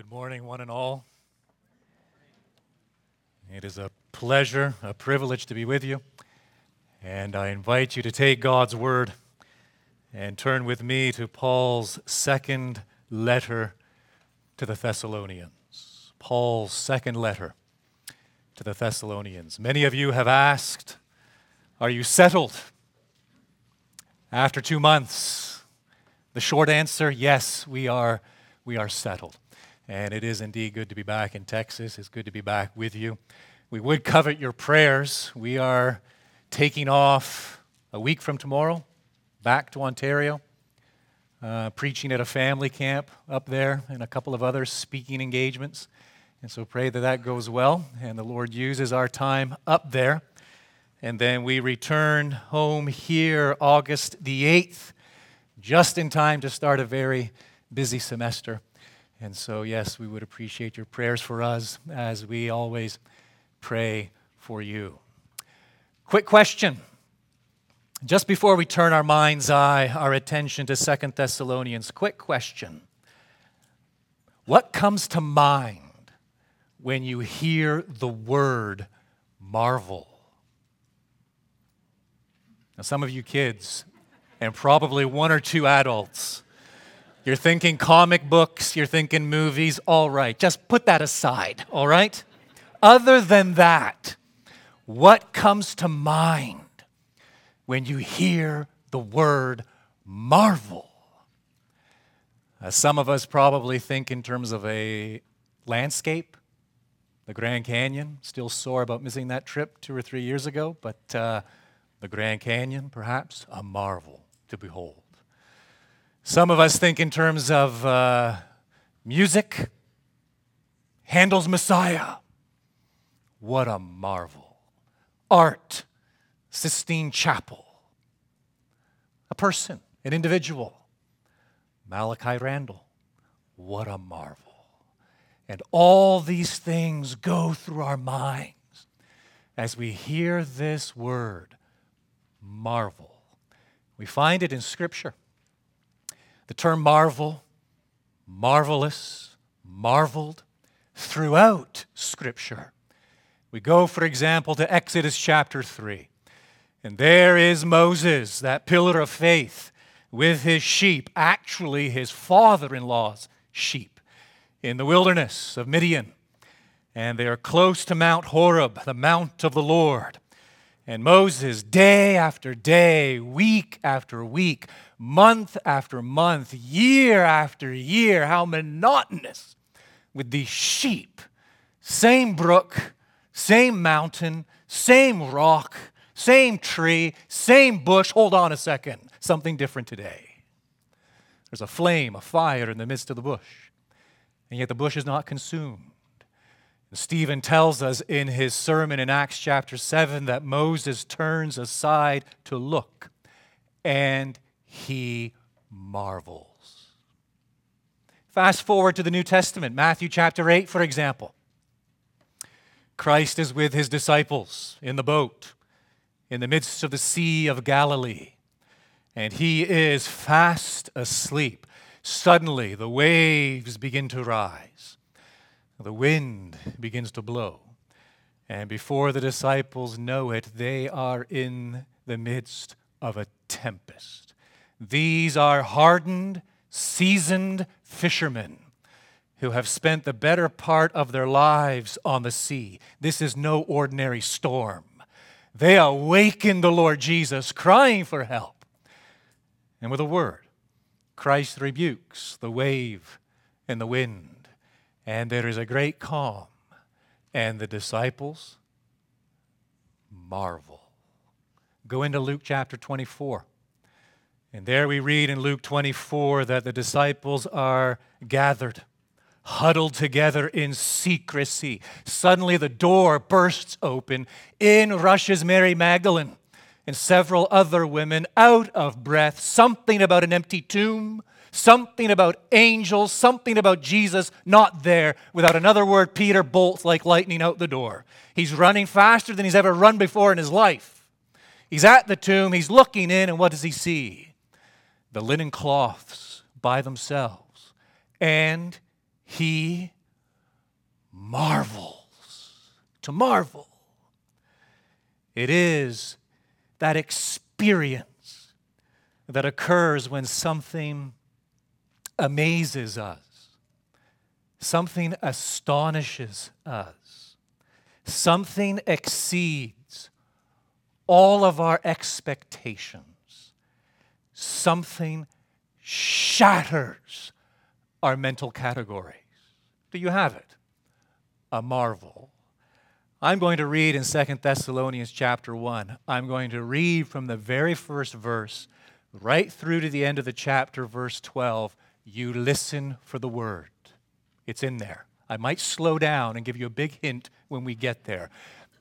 good morning, one and all. It is a pleasure, a privilege to be with you. And I invite you to take God's word and turn with me to Paul's second letter to the Thessalonians. Paul's second letter to the Thessalonians. Many of you have asked, Are you settled? After two months, the short answer yes, we are, we are settled. And it is indeed good to be back in Texas. It's good to be back with you. We would covet your prayers. We are taking off a week from tomorrow back to Ontario, uh, preaching at a family camp up there and a couple of other speaking engagements. And so pray that that goes well and the Lord uses our time up there. And then we return home here August the 8th, just in time to start a very busy semester. And so, yes, we would appreciate your prayers for us as we always pray for you. Quick question. Just before we turn our mind's eye, our attention to Second Thessalonians, quick question. What comes to mind when you hear the word marvel? Now, some of you kids, and probably one or two adults, you're thinking comic books, you're thinking movies, all right, just put that aside, all right? Other than that, what comes to mind when you hear the word marvel? Uh, some of us probably think in terms of a landscape, the Grand Canyon. Still sore about missing that trip two or three years ago, but uh, the Grand Canyon, perhaps, a marvel to behold. Some of us think in terms of uh, music. Handel's Messiah. What a marvel. Art. Sistine Chapel. A person, an individual. Malachi Randall. What a marvel. And all these things go through our minds as we hear this word, marvel. We find it in Scripture. The term marvel, marvelous, marveled throughout Scripture. We go, for example, to Exodus chapter 3. And there is Moses, that pillar of faith, with his sheep, actually his father in law's sheep, in the wilderness of Midian. And they are close to Mount Horeb, the mount of the Lord. And Moses, day after day, week after week, month after month, year after year, how monotonous with these sheep. Same brook, same mountain, same rock, same tree, same bush. Hold on a second. Something different today. There's a flame, a fire in the midst of the bush, and yet the bush is not consumed. Stephen tells us in his sermon in Acts chapter 7 that Moses turns aside to look, and he marvels. Fast forward to the New Testament, Matthew chapter 8, for example. Christ is with his disciples in the boat in the midst of the Sea of Galilee, and he is fast asleep. Suddenly, the waves begin to rise, the wind begins to blow, and before the disciples know it, they are in the midst of a tempest. These are hardened, seasoned fishermen who have spent the better part of their lives on the sea. This is no ordinary storm. They awaken the Lord Jesus, crying for help. And with a word, Christ rebukes the wave and the wind, and there is a great calm, and the disciples marvel. Go into Luke chapter 24. And there we read in Luke 24 that the disciples are gathered, huddled together in secrecy. Suddenly the door bursts open. In rushes Mary Magdalene and several other women, out of breath, something about an empty tomb, something about angels, something about Jesus not there. Without another word, Peter bolts like lightning out the door. He's running faster than he's ever run before in his life. He's at the tomb, he's looking in, and what does he see? the linen cloths by themselves, and he marvels. To marvel. It is that experience that occurs when something amazes us, something astonishes us, something exceeds all of our expectations, something shatters our mental categories. Do you have it? A marvel. I'm going to read in 2 Thessalonians chapter 1. I'm going to read from the very first verse right through to the end of the chapter, verse 12. You listen for the word. It's in there. I might slow down and give you a big hint when we get there,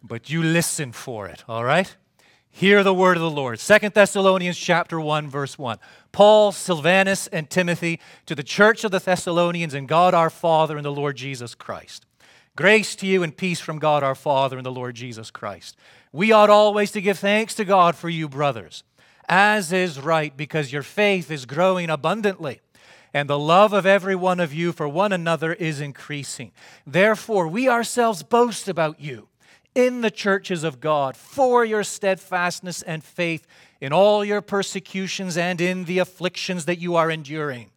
but you listen for it, all right? Hear the word of the Lord. 2 Thessalonians chapter 1 verse 1. Paul, Silvanus and Timothy to the church of the Thessalonians and God our Father and the Lord Jesus Christ. Grace to you and peace from God our Father and the Lord Jesus Christ. We ought always to give thanks to God for you, brothers, as is right, because your faith is growing abundantly, and the love of every one of you for one another is increasing. Therefore, we ourselves boast about you in the churches of God for your steadfastness and faith in all your persecutions and in the afflictions that you are enduring.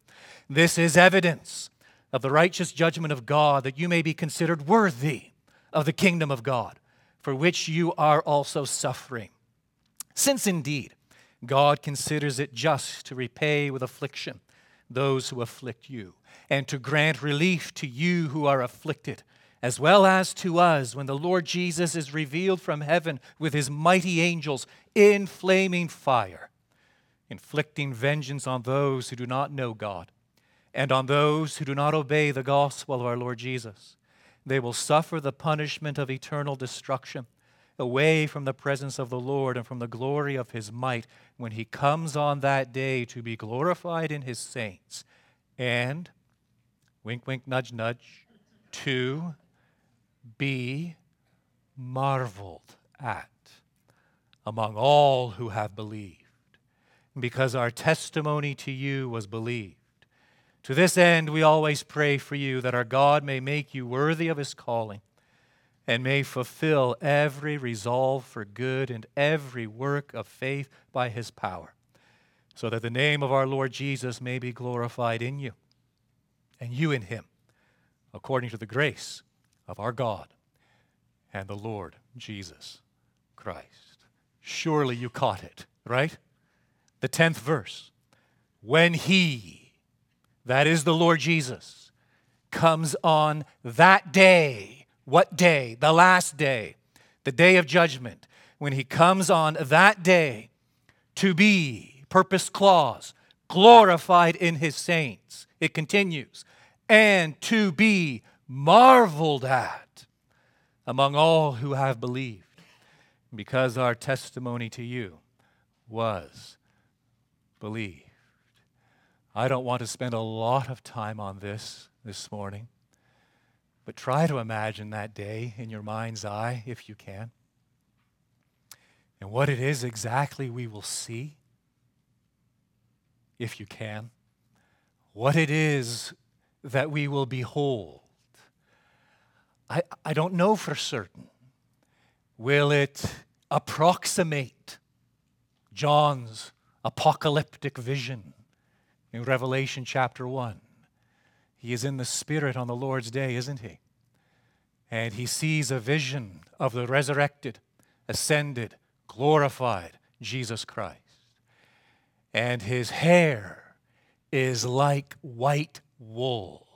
This is evidence of the righteous judgment of God, that you may be considered worthy of the kingdom of God, for which you are also suffering. Since indeed God considers it just to repay with affliction those who afflict you, and to grant relief to you who are afflicted, as well as to us when the Lord Jesus is revealed from heaven with his mighty angels in flaming fire, inflicting vengeance on those who do not know God and on those who do not obey the gospel of our Lord Jesus. They will suffer the punishment of eternal destruction away from the presence of the Lord and from the glory of his might when he comes on that day to be glorified in his saints. And, wink, wink, nudge, nudge, to be marveled at among all who have believed, because our testimony to you was believed. To this end, we always pray for you that our God may make you worthy of his calling and may fulfill every resolve for good and every work of faith by his power, so that the name of our Lord Jesus may be glorified in you and you in him, according to the grace of our God and the Lord Jesus Christ. Surely you caught it, right? The 10th verse. When he, that is the Lord Jesus, comes on that day. What day? The last day, the day of judgment. When he comes on that day to be, purpose clause, glorified in his saints. It continues, and to be marveled at among all who have believed, because our testimony to you was believed. I don't want to spend a lot of time on this this morning, but try to imagine that day in your mind's eye if you can. And what it is exactly we will see, if you can. What it is that we will behold. I, I don't know for certain. Will it approximate John's apocalyptic vision? in Revelation chapter 1. He is in the Spirit on the Lord's day, isn't he? And he sees a vision of the resurrected, ascended, glorified Jesus Christ. And his hair is like white wool.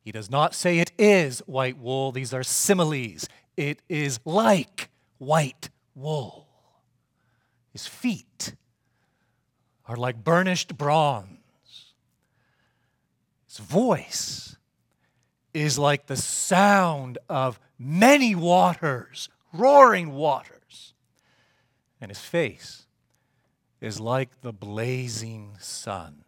He does not say it is white wool, these are similes. It is like white wool. His feet are like burnished bronze his voice is like the sound of many waters, roaring waters. And his face is like the blazing sun.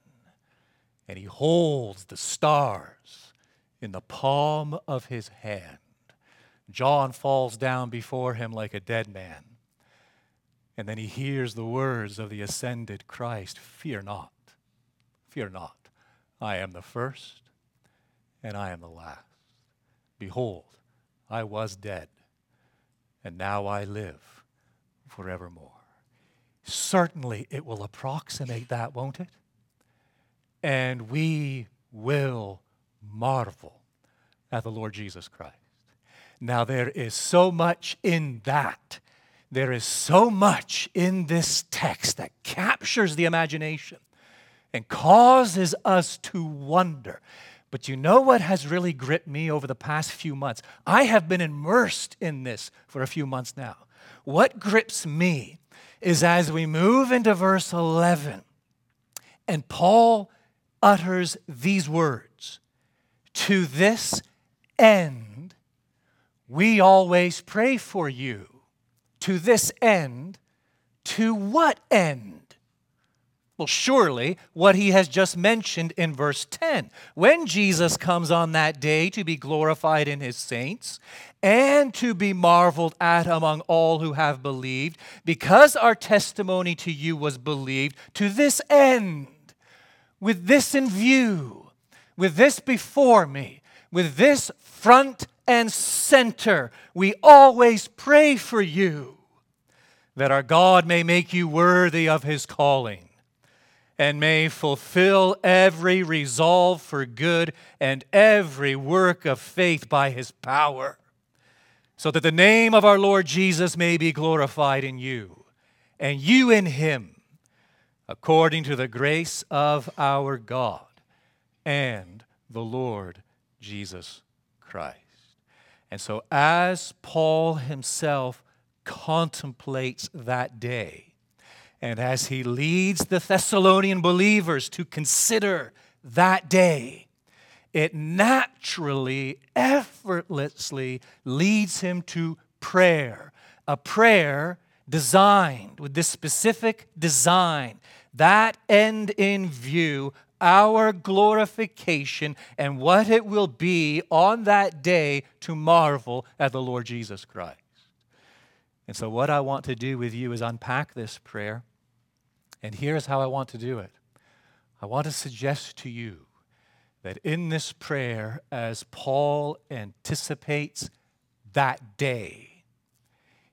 And he holds the stars in the palm of his hand. John falls down before him like a dead man. And then he hears the words of the ascended Christ Fear not, fear not. I am the first and I am the last. Behold, I was dead, and now I live forevermore. Certainly, it will approximate that, won't it? And we will marvel at the Lord Jesus Christ. Now, there is so much in that. There is so much in this text that captures the imagination and causes us to wonder. But you know what has really gripped me over the past few months? I have been immersed in this for a few months now. What grips me is as we move into verse 11, and Paul utters these words To this end, we always pray for you. To this end, to what end? Well, surely what he has just mentioned in verse 10. When Jesus comes on that day to be glorified in his saints and to be marveled at among all who have believed, because our testimony to you was believed, to this end, with this in view, with this before me, with this front and center, we always pray for you that our God may make you worthy of his calling and may fulfill every resolve for good and every work of faith by his power, so that the name of our Lord Jesus may be glorified in you, and you in him, according to the grace of our God and the Lord Jesus Christ. And so, as Paul himself contemplates that day, and as he leads the Thessalonian believers to consider that day, it naturally, effortlessly leads him to prayer. A prayer designed with this specific design, that end in view, our glorification, and what it will be on that day to marvel at the Lord Jesus Christ. And so, what I want to do with you is unpack this prayer and here's how I want to do it I want to suggest to you that in this prayer, as Paul anticipates that day,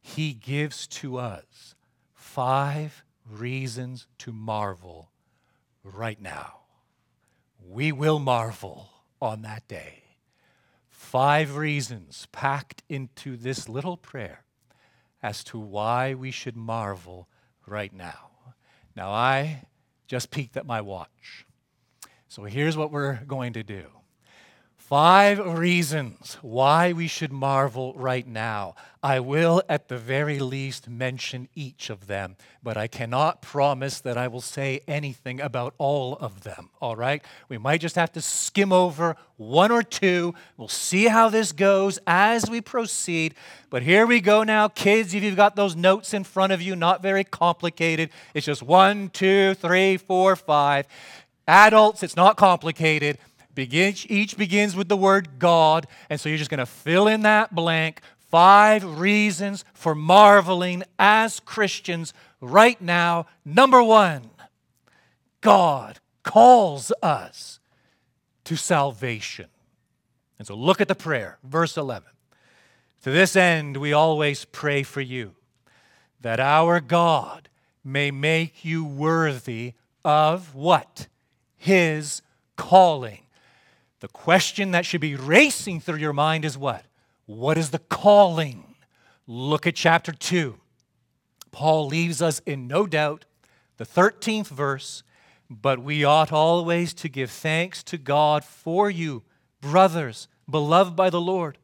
he gives to us five reasons to marvel right now. We will marvel on that day. Five reasons packed into this little prayer as to why we should marvel right now. Now, I just peeked at my watch. So here's what we're going to do Five reasons why we should marvel right now. I will, at the very least, mention each of them, but I cannot promise that I will say anything about all of them, all right? We might just have to skim over one or two. We'll see how this goes as we proceed. But here we go now, kids. If you've got those notes in front of you, not very complicated. It's just one, two, three, four, five. Adults, it's not complicated. Begin, each begins with the word God. And so you're just going to fill in that blank. Five reasons for marveling as Christians right now. Number one, God calls us to salvation. And so look at the prayer, verse 11. To this end, we always pray for you, that our God may make you worthy of what? His calling. The question that should be racing through your mind is what? What is the calling? Look at chapter 2. Paul leaves us in no doubt, the 13th verse, but we ought always to give thanks to God for you, brothers, beloved by the Lord,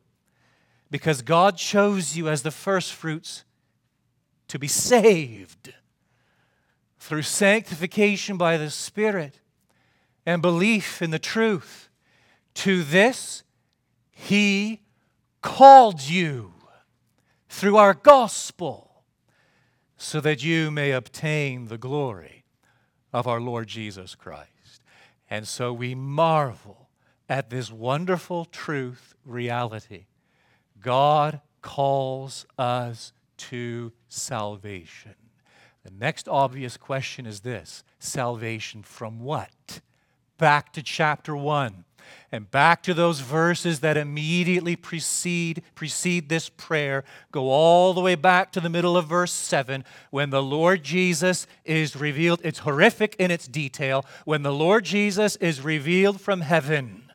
because God chose you as the firstfruits to be saved through sanctification by the Spirit and belief in the truth. To this he called you through our gospel so that you may obtain the glory of our Lord Jesus Christ. And so we marvel at this wonderful truth reality. God calls us to salvation. The next obvious question is this salvation from what? back to chapter 1 and back to those verses that immediately precede, precede this prayer. Go all the way back to the middle of verse 7 when the Lord Jesus is revealed. It's horrific in its detail. When the Lord Jesus is revealed from heaven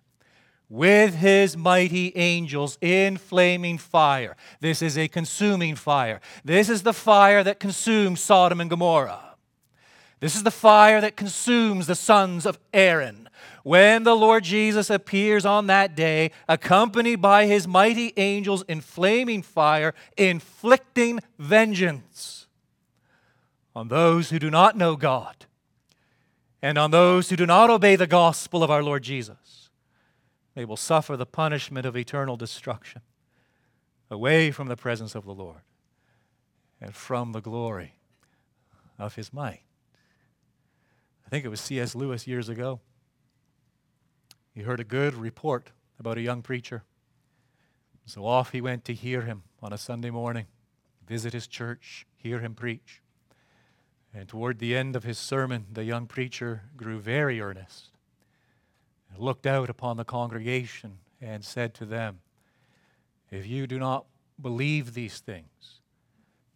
with his mighty angels in flaming fire. This is a consuming fire. This is the fire that consumes Sodom and Gomorrah. This is the fire that consumes the sons of Aaron. When the Lord Jesus appears on that day, accompanied by his mighty angels in flaming fire, inflicting vengeance on those who do not know God and on those who do not obey the gospel of our Lord Jesus they will suffer the punishment of eternal destruction away from the presence of the Lord and from the glory of his might. I think it was C.S. Lewis years ago. He heard a good report about a young preacher. So off he went to hear him on a Sunday morning, visit his church, hear him preach. And toward the end of his sermon, the young preacher grew very earnest looked out upon the congregation and said to them, If you do not believe these things,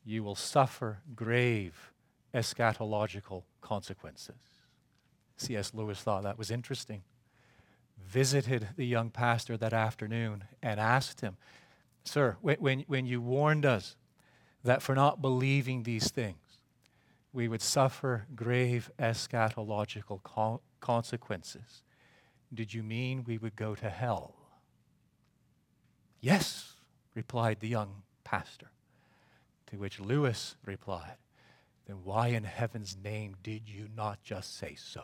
you will suffer grave eschatological consequences. C.S. Lewis thought that was interesting. Visited the young pastor that afternoon and asked him, Sir, when, when, you warned us that for not believing these things, we would suffer grave eschatological co- consequences. Did you mean we would go to hell? Yes, replied the young pastor. To which Lewis replied, Then why in heaven's name did you not just say so?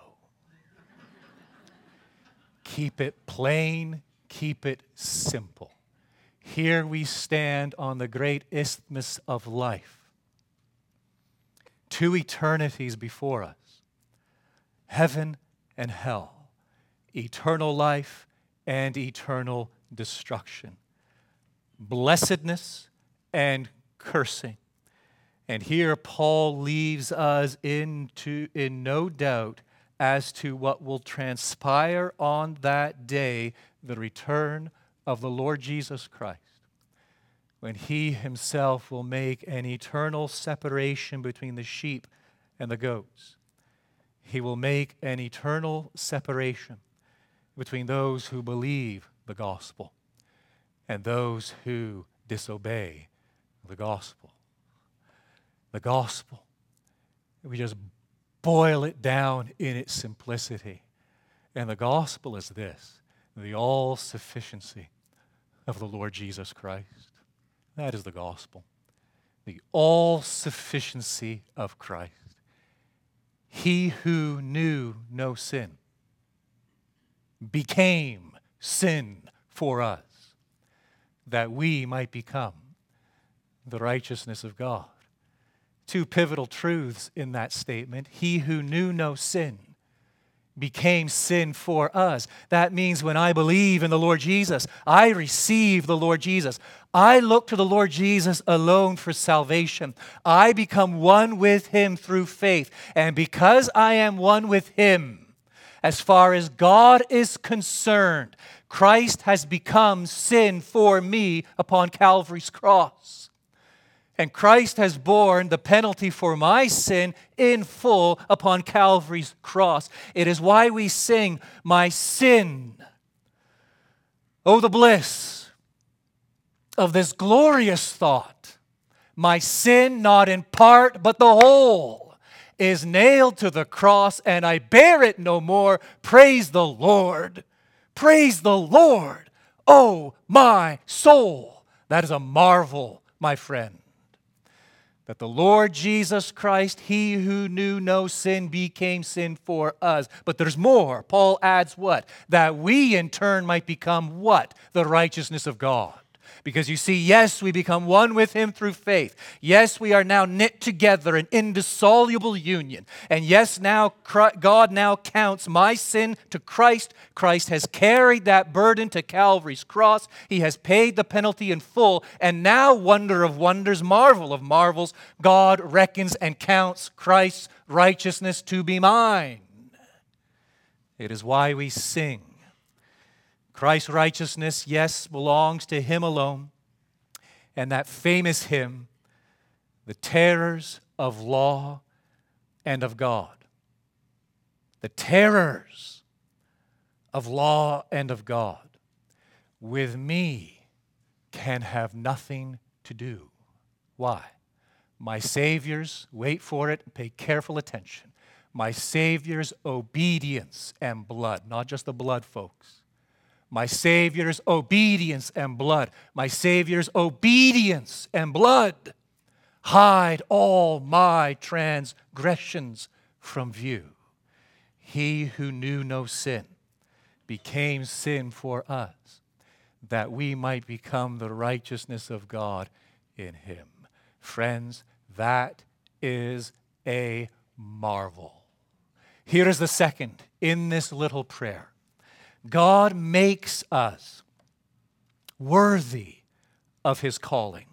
Keep it plain, keep it simple. Here we stand on the great isthmus of life, two eternities before us heaven and hell eternal life and eternal destruction, blessedness and cursing. And here Paul leaves us into, in no doubt as to what will transpire on that day, the return of the Lord Jesus Christ, when he himself will make an eternal separation between the sheep and the goats. He will make an eternal separation between those who believe the gospel and those who disobey the gospel. The gospel, we just boil it down in its simplicity. And the gospel is this the all sufficiency of the Lord Jesus Christ. That is the gospel. The all sufficiency of Christ. He who knew no sin became sin for us, that we might become the righteousness of God. Two pivotal truths in that statement. He who knew no sin became sin for us. That means when I believe in the Lord Jesus, I receive the Lord Jesus. I look to the Lord Jesus alone for salvation. I become one with him through faith. And because I am one with him, as far as God is concerned, Christ has become sin for me upon Calvary's cross. And Christ has borne the penalty for my sin in full upon Calvary's cross. It is why we sing, My sin. Oh, the bliss of this glorious thought. My sin, not in part, but the whole is nailed to the cross, and I bear it no more. Praise the Lord. Praise the Lord. Oh, my soul. That is a marvel, my friend. That the Lord Jesus Christ, he who knew no sin, became sin for us. But there's more. Paul adds what? That we in turn might become what? The righteousness of God. Because you see, yes, we become one with Him through faith. Yes, we are now knit together in indissoluble union. And yes, now God now counts my sin to Christ. Christ has carried that burden to Calvary's cross. He has paid the penalty in full. And now, wonder of wonders, marvel of marvels, God reckons and counts Christ's righteousness to be mine. It is why we sing. Christ's righteousness, yes, belongs to Him alone. And that famous hymn, The Terrors of Law and of God. The terrors of law and of God with me can have nothing to do. Why? My Savior's, wait for it, pay careful attention. My Savior's obedience and blood, not just the blood, folks. My Savior's obedience and blood. My Savior's obedience and blood hide all my transgressions from view. He who knew no sin became sin for us, that we might become the righteousness of God in him. Friends, that is a marvel. Here is the second in this little prayer God makes us worthy of his calling.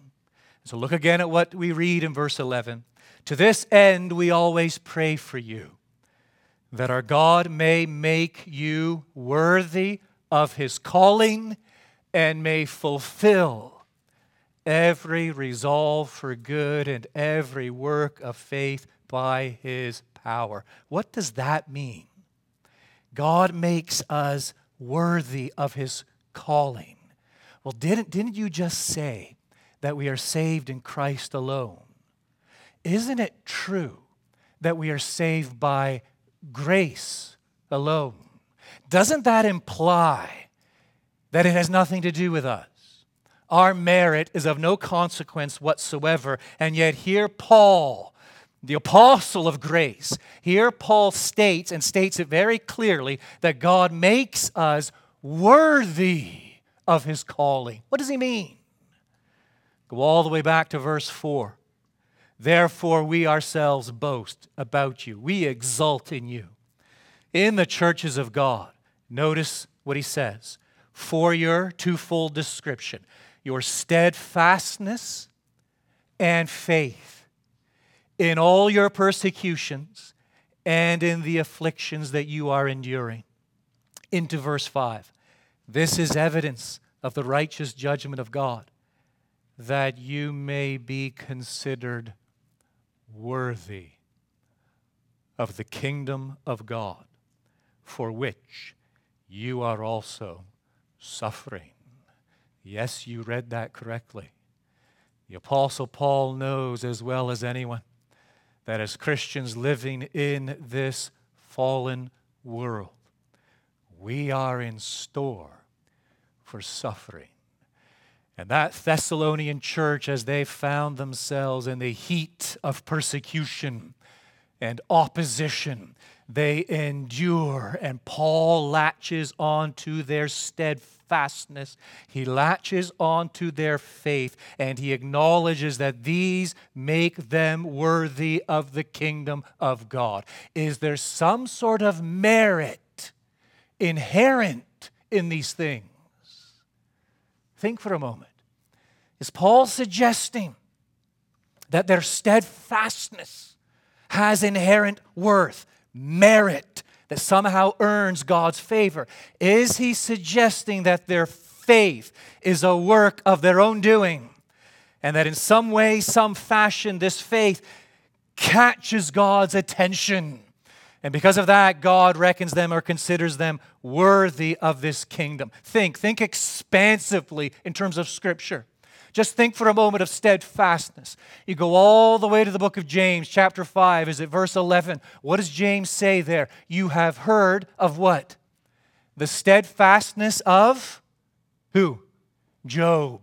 So look again at what we read in verse 11. To this end, we always pray for you, that our God may make you worthy of his calling and may fulfill every resolve for good and every work of faith by his power. What does that mean? God makes us worthy of his calling. Well, didn't, didn't you just say that we are saved in Christ alone? Isn't it true that we are saved by grace alone? Doesn't that imply that it has nothing to do with us? Our merit is of no consequence whatsoever. And yet, here Paul the apostle of grace. Here, Paul states and states it very clearly that God makes us worthy of his calling. What does he mean? Go all the way back to verse 4. Therefore, we ourselves boast about you, we exult in you. In the churches of God, notice what he says for your twofold description your steadfastness and faith in all your persecutions and in the afflictions that you are enduring. Into verse 5. This is evidence of the righteous judgment of God, that you may be considered worthy of the kingdom of God, for which you are also suffering. Yes, you read that correctly. The Apostle Paul knows as well as anyone that as Christians living in this fallen world, we are in store for suffering. And that Thessalonian church, as they found themselves in the heat of persecution and opposition, they endure. And Paul latches on to their steadfastness. He latches on to their faith and he acknowledges that these make them worthy of the kingdom of God. Is there some sort of merit inherent in these things? Think for a moment. Is Paul suggesting that their steadfastness has inherent worth, merit, that somehow earns God's favor? Is he suggesting that their faith is a work of their own doing? And that in some way, some fashion, this faith catches God's attention. And because of that, God reckons them or considers them worthy of this kingdom. Think, think expansively in terms of Scripture. Just think for a moment of steadfastness. You go all the way to the book of James, chapter 5. Is it verse 11? What does James say there? You have heard of what? The steadfastness of who? Job.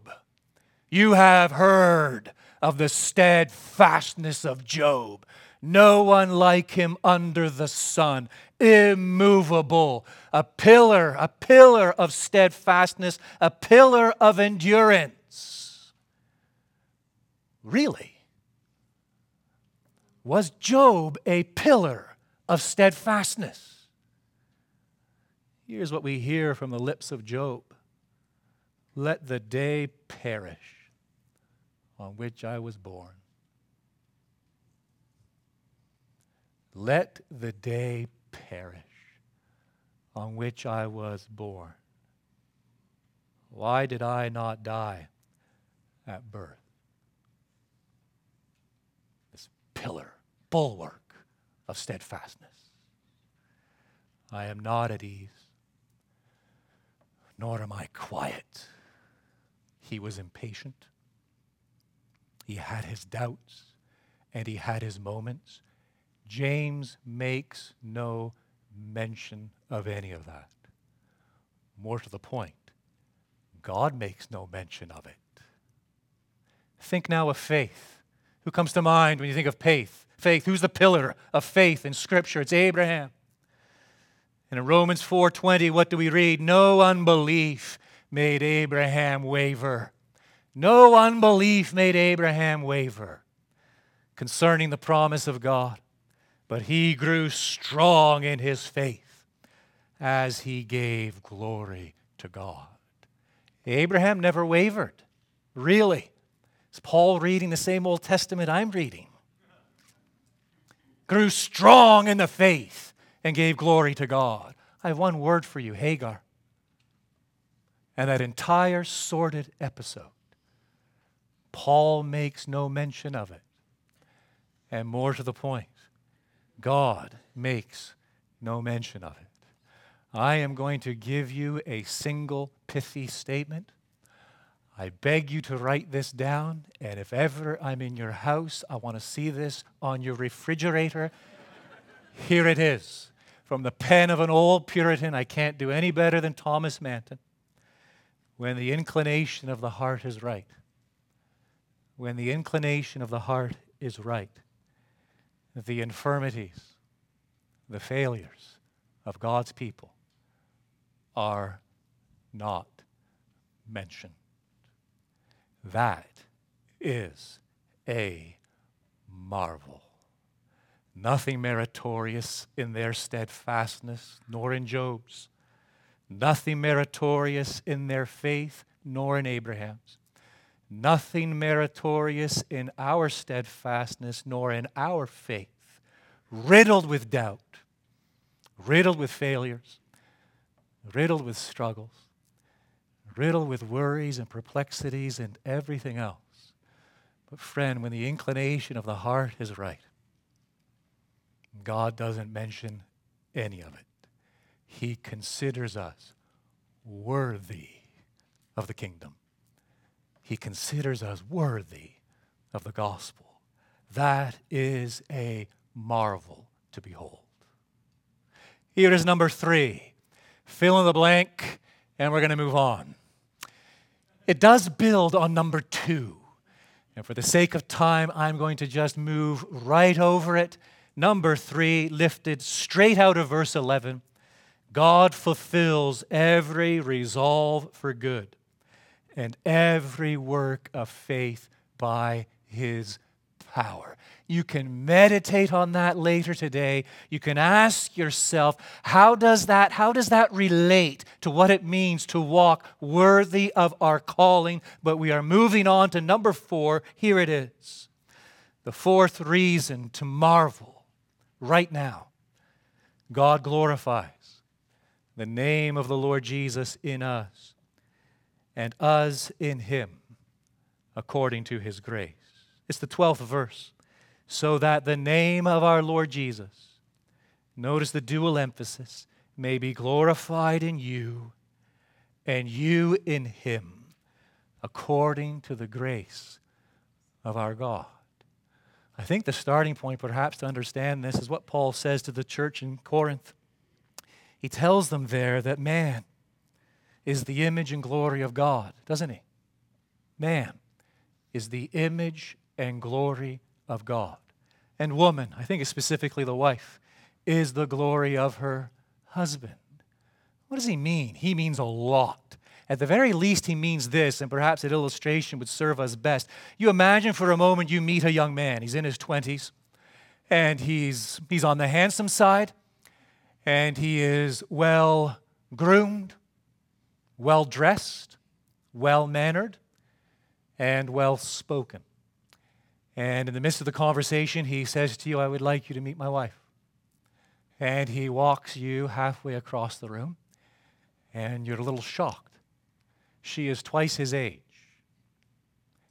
You have heard of the steadfastness of Job. No one like him under the sun, immovable, a pillar, a pillar of steadfastness, a pillar of endurance. Really? Was Job a pillar of steadfastness? Here's what we hear from the lips of Job Let the day perish on which I was born. Let the day perish on which I was born? Why did I not die at birth? This pillar, bulwark of steadfastness. I am not at ease, nor am I quiet. He was impatient. He had his doubts and he had his moments. James makes no mention of any of that. More to the point, God makes no mention of it. Think now of faith. Who comes to mind when you think of faith? Faith. Who's the pillar of faith in Scripture? It's Abraham. And in Romans 4:20, what do we read? No unbelief made Abraham waver. No unbelief made Abraham waver concerning the promise of God, but he grew strong in his faith as he gave glory to God. Abraham never wavered, really. Is Paul reading the same Old Testament I'm reading? Grew strong in the faith and gave glory to God. I have one word for you Hagar. And that entire sordid episode, Paul makes no mention of it. And more to the point, God makes no mention of it. I am going to give you a single pithy statement. I beg you to write this down, and if ever I'm in your house, I want to see this on your refrigerator. Here it is. From the pen of an old Puritan, I can't do any better than Thomas Manton. When the inclination of the heart is right, when the inclination of the heart is right, the infirmities, the failures of God's people are not mentioned. That is a marvel. Nothing meritorious in their steadfastness, nor in Job's. Nothing meritorious in their faith, nor in Abraham's. Nothing meritorious in our steadfastness, nor in our faith. Riddled with doubt, riddled with failures, riddled with struggles, riddled with worries and perplexities and everything else. But, friend, when the inclination of the heart is right, God doesn't mention any of it. He considers us worthy of the kingdom. He considers us worthy of the gospel. That is a marvel to behold. Here is number three. Fill in the blank, and we're going to move on. It does build on number two. And for the sake of time, I'm going to just move right over it. Number three, lifted straight out of verse 11 God fulfills every resolve for good and every work of faith by his power. You can meditate on that later today. You can ask yourself, how does that how does that relate to what it means to walk worthy of our calling? But we are moving on to number 4. Here it is. The fourth reason to marvel right now. God glorifies the name of the Lord Jesus in us and us in him according to his grace. It's the 12th verse so that the name of our Lord Jesus, notice the dual emphasis, may be glorified in you and you in him, according to the grace of our God. I think the starting point, perhaps, to understand this is what Paul says to the church in Corinth. He tells them there that man is the image and glory of God, doesn't he? Man is the image and glory of God. And woman, I think it's specifically the wife, is the glory of her husband. What does he mean? He means a lot. At the very least, he means this, and perhaps an illustration would serve us best. You imagine for a moment you meet a young man. He's in his 20s, and he's, he's on the handsome side, and he is well groomed, well dressed, well mannered, and well spoken. And in the midst of the conversation, he says to you, I would like you to meet my wife. And he walks you halfway across the room, and you're a little shocked. She is twice his age.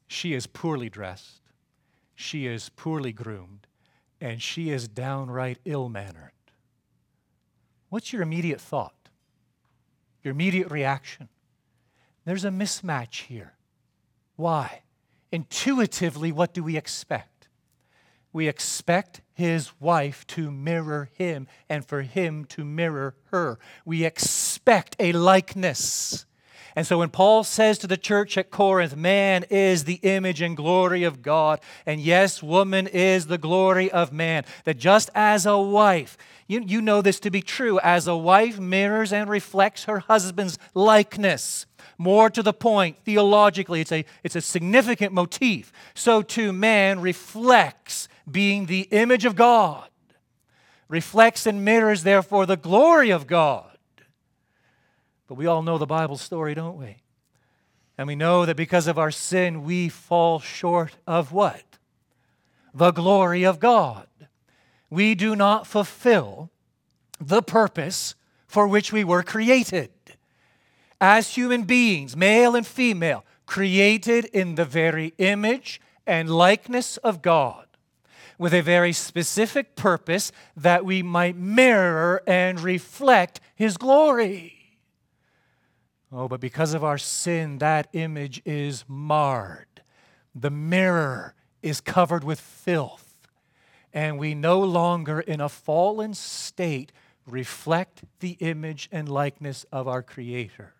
She is poorly dressed. She is poorly groomed. And she is downright ill mannered. What's your immediate thought? Your immediate reaction? There's a mismatch here. Why? Intuitively, what do we expect? We expect his wife to mirror him and for him to mirror her. We expect a likeness. And so when Paul says to the church at Corinth, man is the image and glory of God, and yes, woman is the glory of man, that just as a wife, you, you know this to be true, as a wife mirrors and reflects her husband's likeness. More to the point, theologically, it's a, it's a significant motif. So too, man reflects being the image of God, reflects and mirrors, therefore, the glory of God. But we all know the Bible story, don't we? And we know that because of our sin, we fall short of what? The glory of God. We do not fulfill the purpose for which we were created. As human beings, male and female, created in the very image and likeness of God, with a very specific purpose that we might mirror and reflect His glory. Oh, but because of our sin, that image is marred. The mirror is covered with filth, and we no longer, in a fallen state, reflect the image and likeness of our Creator.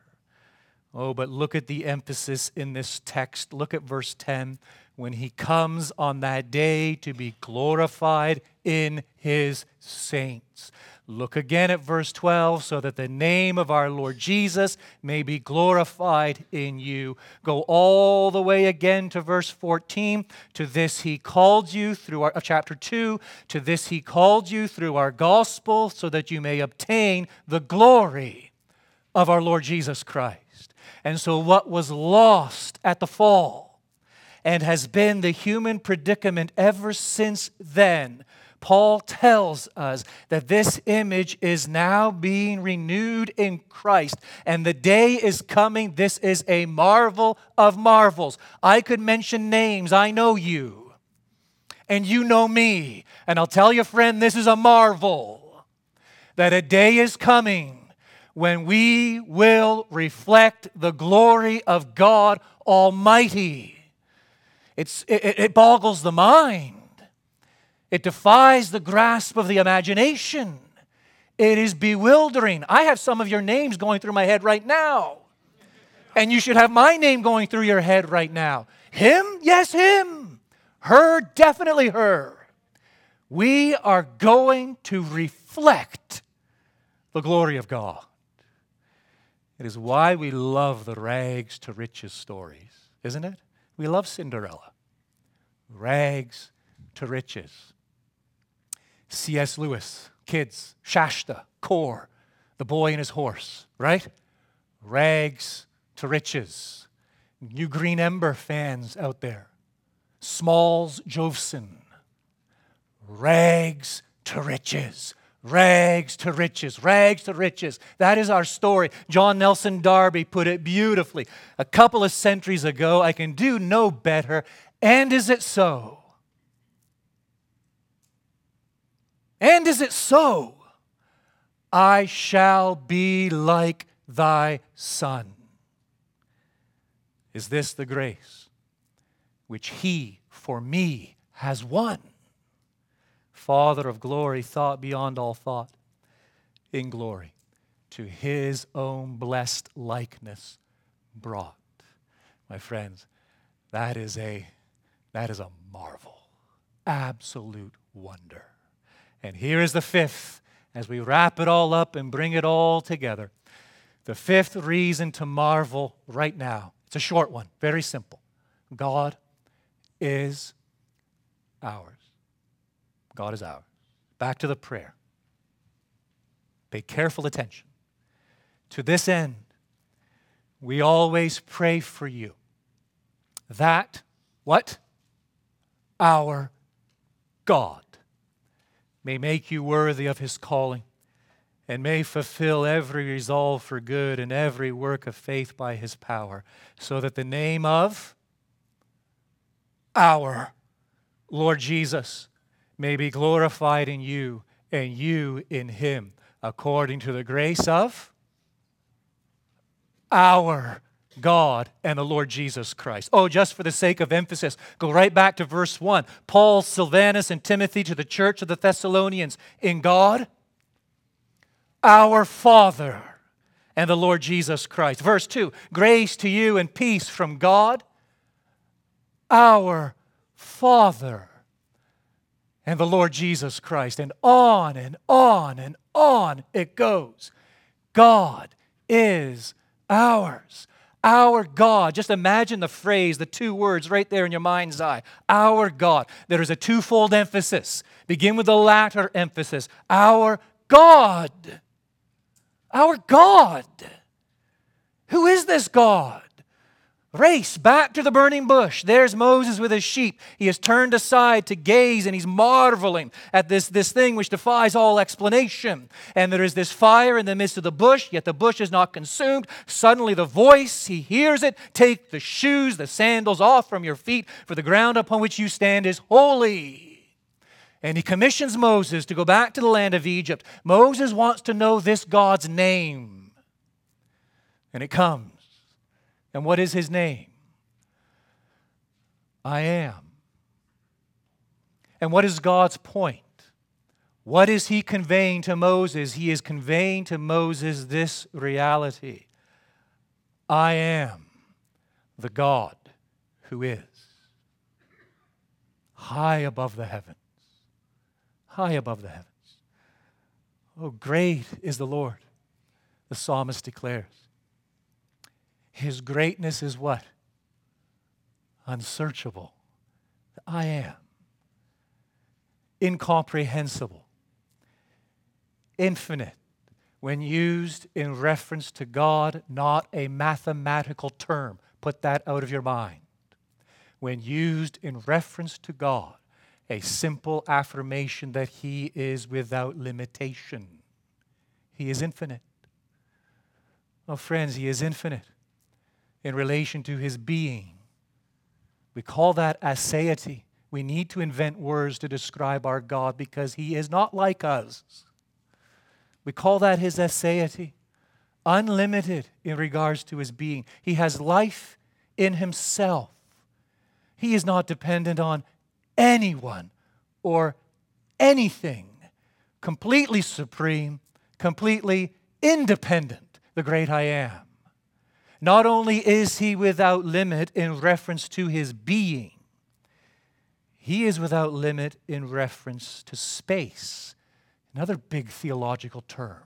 Oh, but look at the emphasis in this text. Look at verse 10 when he comes on that day to be glorified in his saints. Look again at verse 12 so that the name of our Lord Jesus may be glorified in you. Go all the way again to verse 14. To this he called you through our, uh, chapter 2. To this he called you through our gospel so that you may obtain the glory of our Lord Jesus Christ. And so, what was lost at the fall and has been the human predicament ever since then Paul tells us that this image is now being renewed in Christ, and the day is coming. This is a marvel of marvels. I could mention names, I know you, and you know me. And I'll tell you, friend, this is a marvel that a day is coming when we will reflect the glory of God Almighty. It's, it, it boggles the mind. It defies the grasp of the imagination. It is bewildering. I have some of your names going through my head right now. And you should have my name going through your head right now. Him? Yes, him. Her? Definitely her. We are going to reflect the glory of God. It is why we love the rags to riches stories, isn't it? We love Cinderella. Rags to riches. C.S. Lewis, kids, Shasta, Cor, the boy and his horse, right? Rags to riches. New Green Ember fans out there. Smalls Jovson. Rags to riches. Rags to riches, rags to riches. That is our story. John Nelson Darby put it beautifully. A couple of centuries ago, I can do no better. And is it so? And is it so? I shall be like thy Son. Is this the grace which he for me has won? Father of glory, thought beyond all thought, in glory, to his own blessed likeness brought. My friends, that is a, that is a marvel, absolute wonder. And here is the fifth, as we wrap it all up and bring it all together. The fifth reason to marvel right now. It's a short one, very simple. God is ours. God is ours. Back to the prayer. Pay careful attention. To this end, we always pray for you that what? Our God may make you worthy of his calling, and may fulfill every resolve for good and every work of faith by his power, so that the name of our Lord Jesus may be glorified in you and you in him, according to the grace of our God and the Lord Jesus Christ. Oh, just for the sake of emphasis, go right back to verse 1. Paul, Silvanus, and Timothy to the church of the Thessalonians in God, our Father, and the Lord Jesus Christ. Verse 2 Grace to you and peace from God, our Father, and the Lord Jesus Christ. And on and on and on it goes. God is ours our God. Just imagine the phrase, the two words right there in your mind's eye. Our God. There is a twofold emphasis. Begin with the latter emphasis. Our God. Our God. Who is this God? Race back to the burning bush. There's Moses with his sheep. He has turned aside to gaze and he's marveling at this, this thing which defies all explanation. And there is this fire in the midst of the bush, yet the bush is not consumed. Suddenly, the voice, he hears it Take the shoes, the sandals off from your feet, for the ground upon which you stand is holy. And he commissions Moses to go back to the land of Egypt. Moses wants to know this God's name. And it comes. And what is his name? I am. And what is God's point? What is he conveying to Moses? He is conveying to Moses this reality I am the God who is high above the heavens. High above the heavens. Oh, great is the Lord, the psalmist declares. His greatness is what? Unsearchable. I am. Incomprehensible. Infinite. When used in reference to God, not a mathematical term. Put that out of your mind. When used in reference to God, a simple affirmation that He is without limitation. He is infinite. Oh, friends, He is infinite in relation to his being. We call that aseity. We need to invent words to describe our God because he is not like us. We call that his aseity, unlimited in regards to his being. He has life in himself. He is not dependent on anyone or anything, completely supreme, completely independent, the great I am. Not only is he without limit in reference to his being, he is without limit in reference to space. Another big theological term.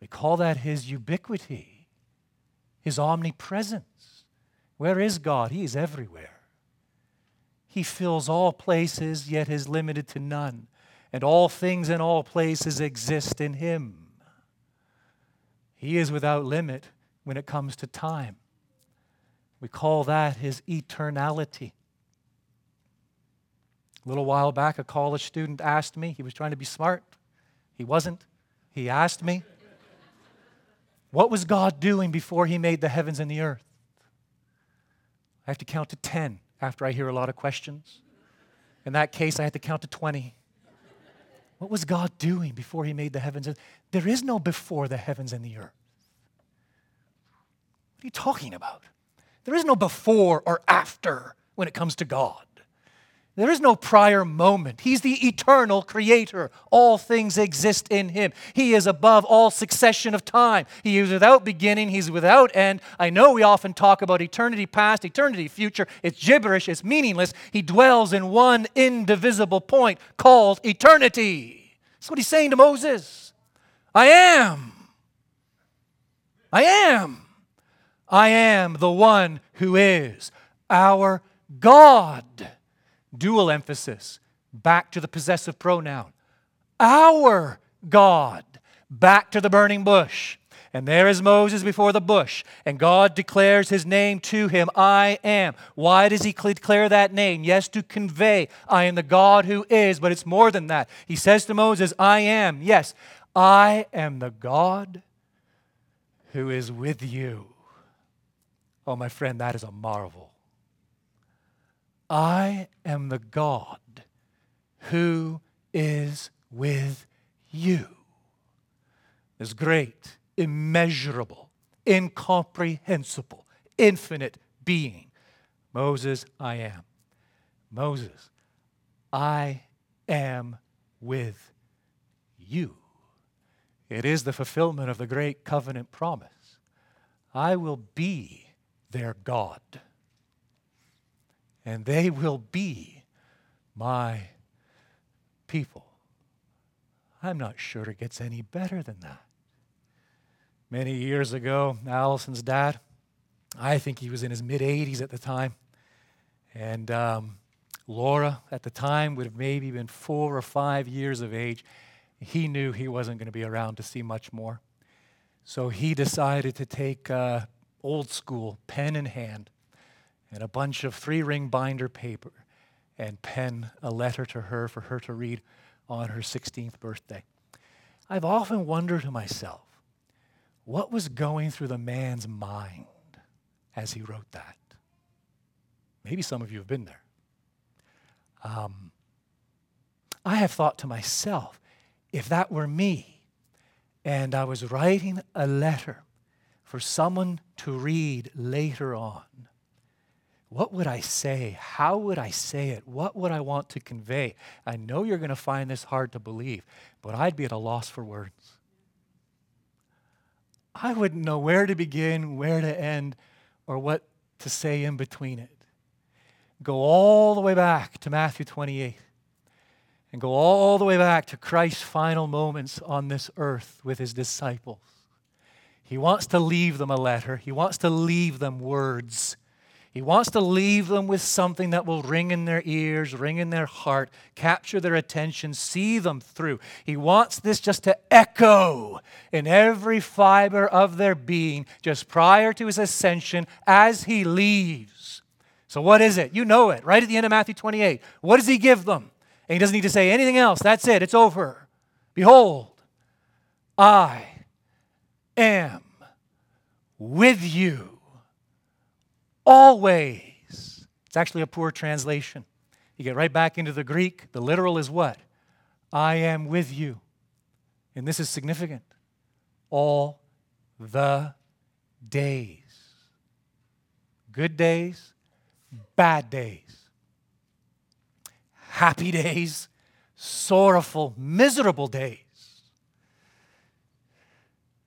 We call that his ubiquity, his omnipresence. Where is God? He is everywhere. He fills all places, yet is limited to none. And all things in all places exist in him. He is without limit when it comes to time. We call that his eternality. A little while back, a college student asked me, he was trying to be smart. He wasn't. He asked me, What was God doing before he made the heavens and the earth? I have to count to 10 after I hear a lot of questions. In that case, I had to count to 20. What was God doing before he made the heavens? There is no before the heavens and the earth are you talking about? There is no before or after when it comes to God. There is no prior moment. He's the eternal creator. All things exist in him. He is above all succession of time. He is without beginning. He's without end. I know we often talk about eternity past, eternity future. It's gibberish, it's meaningless. He dwells in one indivisible point called eternity. That's what he's saying to Moses. I am. I am. I am the one who is our God. Dual emphasis, back to the possessive pronoun. Our God, back to the burning bush. And there is Moses before the bush, and God declares his name to him I am. Why does he declare that name? Yes, to convey, I am the God who is, but it's more than that. He says to Moses, I am. Yes, I am the God who is with you. Oh, my friend, that is a marvel. I am the God who is with you. Is great immeasurable, incomprehensible, infinite being. Moses, I am. Moses, I am with you. It is the fulfillment of the great covenant promise. I will be their God, and they will be my people. I'm not sure it gets any better than that many years ago, Allison's dad. I think he was in his mid 80s at the time. And um, Laura, at the time, would have maybe been four or five years of age. He knew he wasn't going to be around to see much more. So he decided to take uh, old school, pen in hand, and a bunch of three ring binder paper and pen a letter to her for her to read on her 16th birthday. I've often wondered to myself, what was going through the man's mind as he wrote that? Maybe some of you have been there. Um, I have thought to myself, if that were me and I was writing a letter for someone to read later on, what would I say? How would I say it? What would I want to convey? I know you're going to find this hard to believe, but I'd be at a loss for words. I wouldn't know where to begin, where to end, or what to say in between it. Go all the way back to Matthew 28 and go all the way back to Christ's final moments on this earth with his disciples. He wants to leave them a letter, he wants to leave them words he wants to leave them with something that will ring in their ears, ring in their heart, capture their attention, see them through. He wants this just to echo in every fiber of their being just prior to his ascension as he leaves. So, what is it? You know it, right at the end of Matthew 28. What does he give them? And he doesn't need to say anything else. That's it, it's over. Behold, I am with you always. It's actually a poor translation. You get right back into the Greek. The literal is what? I am with you. And this is significant. All the days. Good days, bad days. Happy days, sorrowful, miserable days.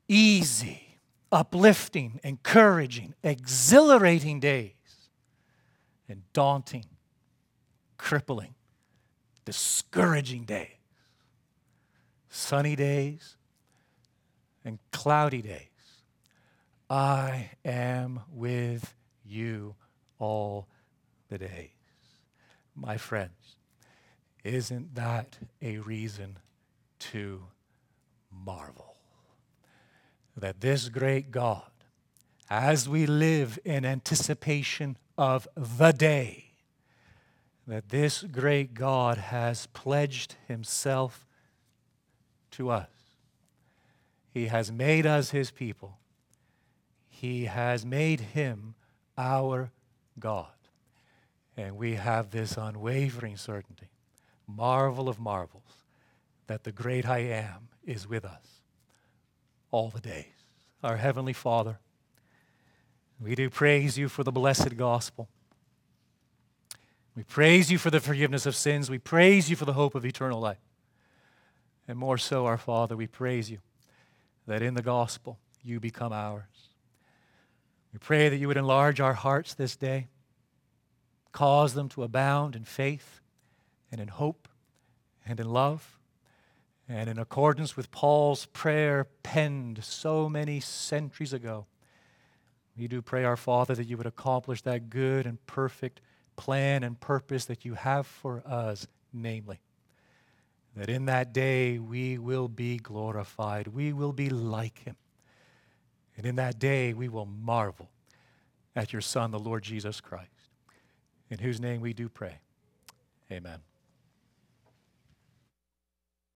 Easy uplifting, encouraging, exhilarating days, and daunting, crippling, discouraging days, sunny days, and cloudy days. I am with you all the days. My friends, isn't that a reason to marvel? That this great God, as we live in anticipation of the day, that this great God has pledged himself to us. He has made us his people. He has made him our God. And we have this unwavering certainty, marvel of marvels, that the great I am is with us all the days. Our Heavenly Father, we do praise you for the blessed gospel. We praise you for the forgiveness of sins. We praise you for the hope of eternal life. And more so, our Father, we praise you that in the gospel you become ours. We pray that you would enlarge our hearts this day, cause them to abound in faith and in hope and in love. And in accordance with Paul's prayer penned so many centuries ago, we do pray, our Father, that you would accomplish that good and perfect plan and purpose that you have for us, namely, that in that day we will be glorified. We will be like him. And in that day, we will marvel at your Son, the Lord Jesus Christ, in whose name we do pray. Amen.